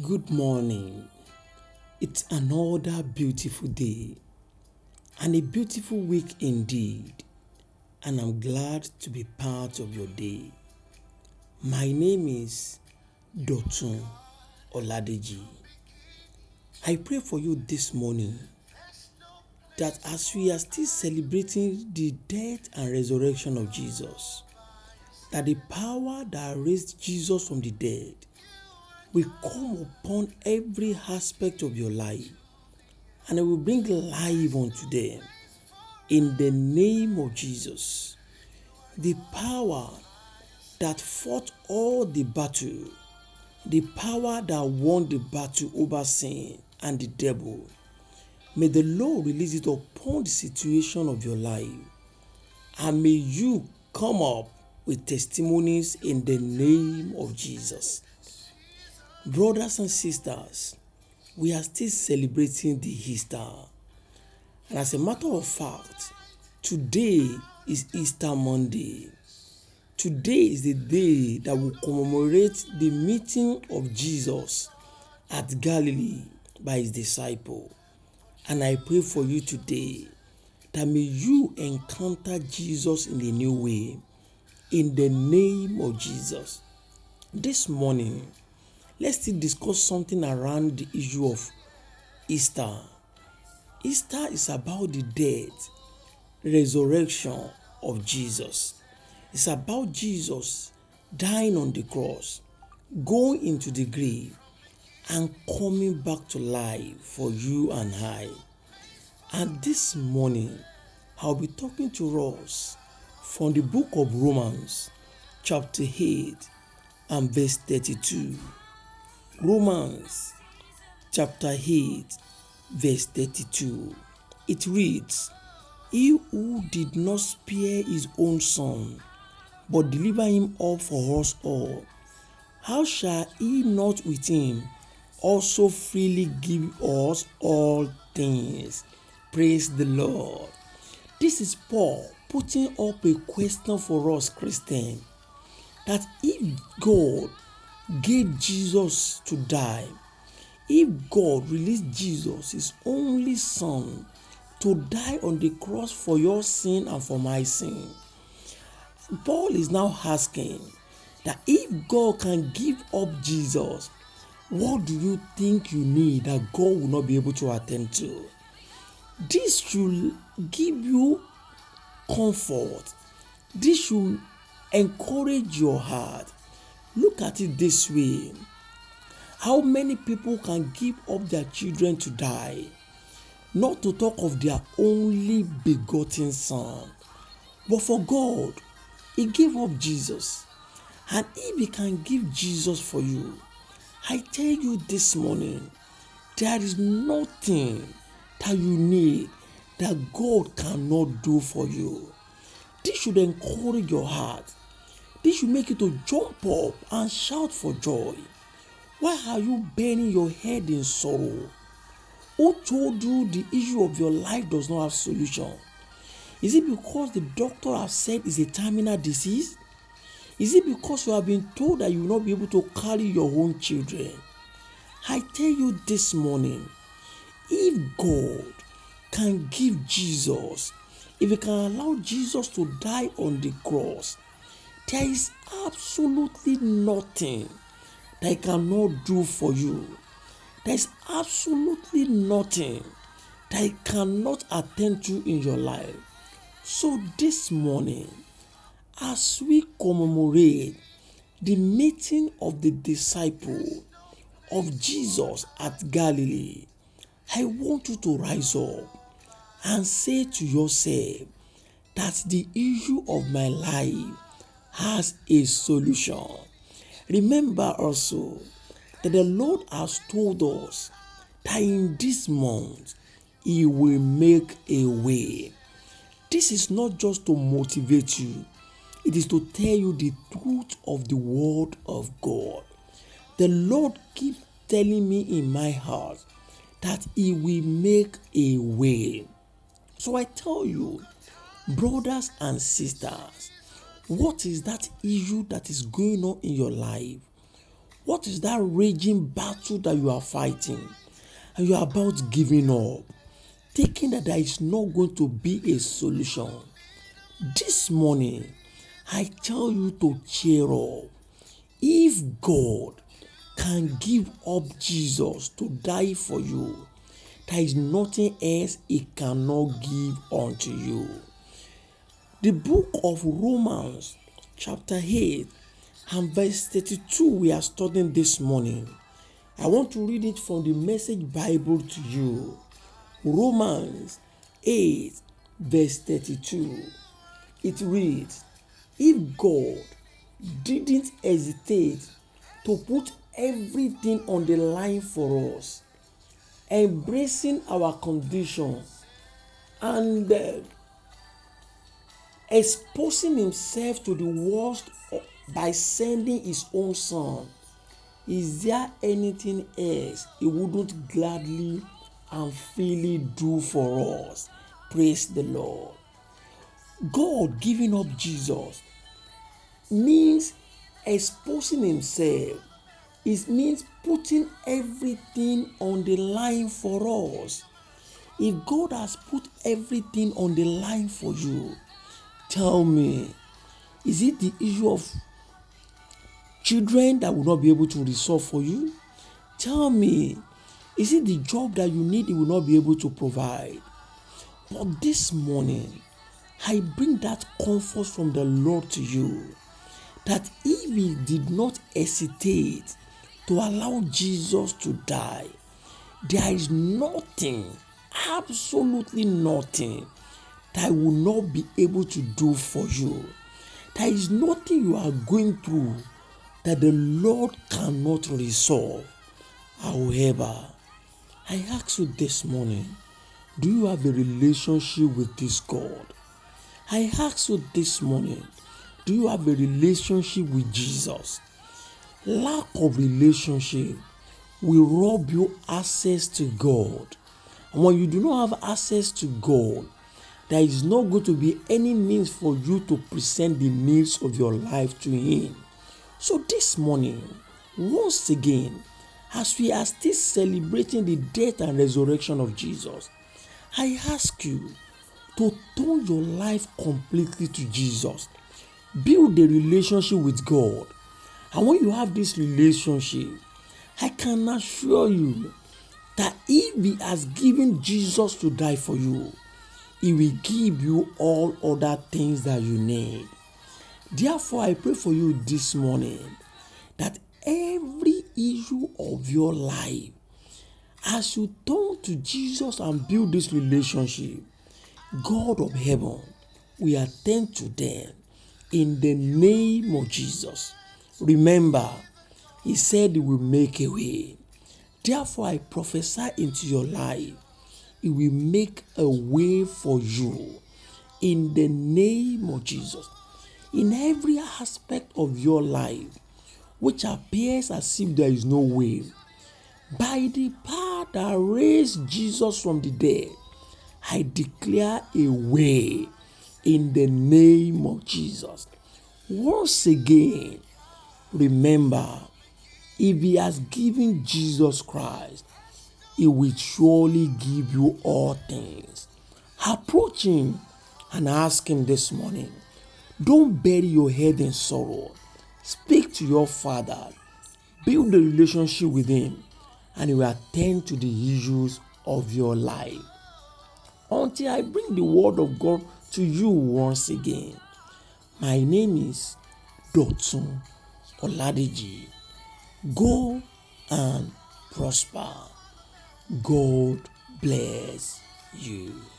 Good morning. It's another beautiful day and a beautiful week indeed, and I'm glad to be part of your day. My name is Dotun Oladeji. I pray for you this morning that as we are still celebrating the death and resurrection of Jesus, that the power that raised Jesus from the dead will come upon every aspect of your life and it will bring life unto them in the name of Jesus. The power that fought all the battle, the power that won the battle over sin and the devil, may the Lord release it upon the situation of your life and may you come up with testimonies in the name of Jesus. Brothers and sisters, we are still celebrating the Easter. And as a matter of fact, today is Easter Monday. Today is the day that will commemorate the meeting of Jesus at Galilee by his disciple. And I pray for you today that may you encounter Jesus in a new way in the name of Jesus. This morning, let's still discuss something around the issue of Easter. Easter is about the death, resurrection of Jesus. It's about Jesus dying on the cross, going into the grave, and coming back to life for you and I. And this morning, I'll be talking to us from the book of Romans, chapter 8, and verse 32. Romans chapter 8, verse 32. It reads, He who did not spare his own son, but deliver him up for us all, how shall he not with him also freely give us all things? Praise the Lord. This is Paul putting up a question for us, Christian, that if God gave Jesus to die, if God released Jesus, his only son, to die on the cross for your sin and for my sin, Paul is now asking that if God can give up Jesus, what do you think you need that God will not be able to attend to? This should give you comfort. This should encourage your heart Look at it this way how many people can give up their children to die, not to talk of their only begotten son? But for God, He gave up Jesus. And if He can give Jesus for you, I tell you this morning, there is nothing that you need that God cannot do for you. This should encourage your heart this should make you to jump up and shout for joy. Why are you bending your head in sorrow? Who told you the issue of your life does not have solution? Is it because the doctor has said it's a terminal disease? Is it because you have been told that you will not be able to carry your own children? I tell you this morning, if God can give Jesus, if He can allow Jesus to die on the cross, there is absolutely nothing that I cannot do for you. There is absolutely nothing that I cannot attend to in your life. So this morning, as we commemorate the meeting of the disciple of Jesus at Galilee, I want you to rise up and say to yourself that the issue of my life has a solution. Remember also that the Lord has told us that in this month He will make a way. This is not just to motivate you, it is to tell you the truth of the Word of God. The Lord keeps telling me in my heart that He will make a way. So I tell you, brothers and sisters, what is that issue that is going on in your life? What is that raging battle that you are fighting? And you are about giving up, thinking that there is not going to be a solution. This morning, I tell you to cheer up. If God can give up Jesus to die for you, there is nothing else He cannot give unto you. The book of Romans, chapter 8, and verse 32, we are studying this morning. I want to read it from the Message Bible to you. Romans 8, verse 32. It reads, If God didn't hesitate to put everything on the line for us, embracing our condition and uh, exposing himself to the worst by sending his own son, is there anything else he wouldn't gladly and freely do for us? Praise the Lord. God giving up Jesus means exposing himself. It means putting everything on the line for us. If God has put everything on the line for you, tell me, is it the issue of children that will not be able to resolve for you? Tell me, is it the job that you need, he will not be able to provide? But this morning, I bring that comfort from the Lord to you that if he did not hesitate to allow Jesus to die, there is nothing, absolutely nothing, that I will not be able to do for you. There is nothing you are going through that the Lord cannot resolve. However, I ask you this morning do you have a relationship with this God? I ask you this morning do you have a relationship with Jesus? Lack of relationship will rob you access to God. And when you do not have access to God, there is not going to be any means for you to present the needs of your life to Him. So this morning, once again, as we are still celebrating the death and resurrection of Jesus, I ask you to turn your life completely to Jesus. Build a relationship with God. And when you have this relationship, I can assure you that if He has given Jesus to die for you, He will give you all other things that you need. Therefore, I pray for you this morning that every issue of your life, as you turn to Jesus and build this relationship, God of heaven we attend to them in the name of Jesus. Remember, He said He will make a way. Therefore, I prophesy into your life, He will make a way for you in the name of Jesus in every aspect of your life which appears as if there is no way. By the power that raised Jesus from the dead, I declare a way in the name of Jesus. Once again, remember, if He has given Jesus Christ, He will surely give you all things. Approach Him and ask Him this morning don't bury your head in sorrow. Speak to your father. Build a relationship with him, and he will attend to the issues of your life. Until I bring the word of God to you once again. My name is Dotun Oladeji. Go and prosper. God bless you.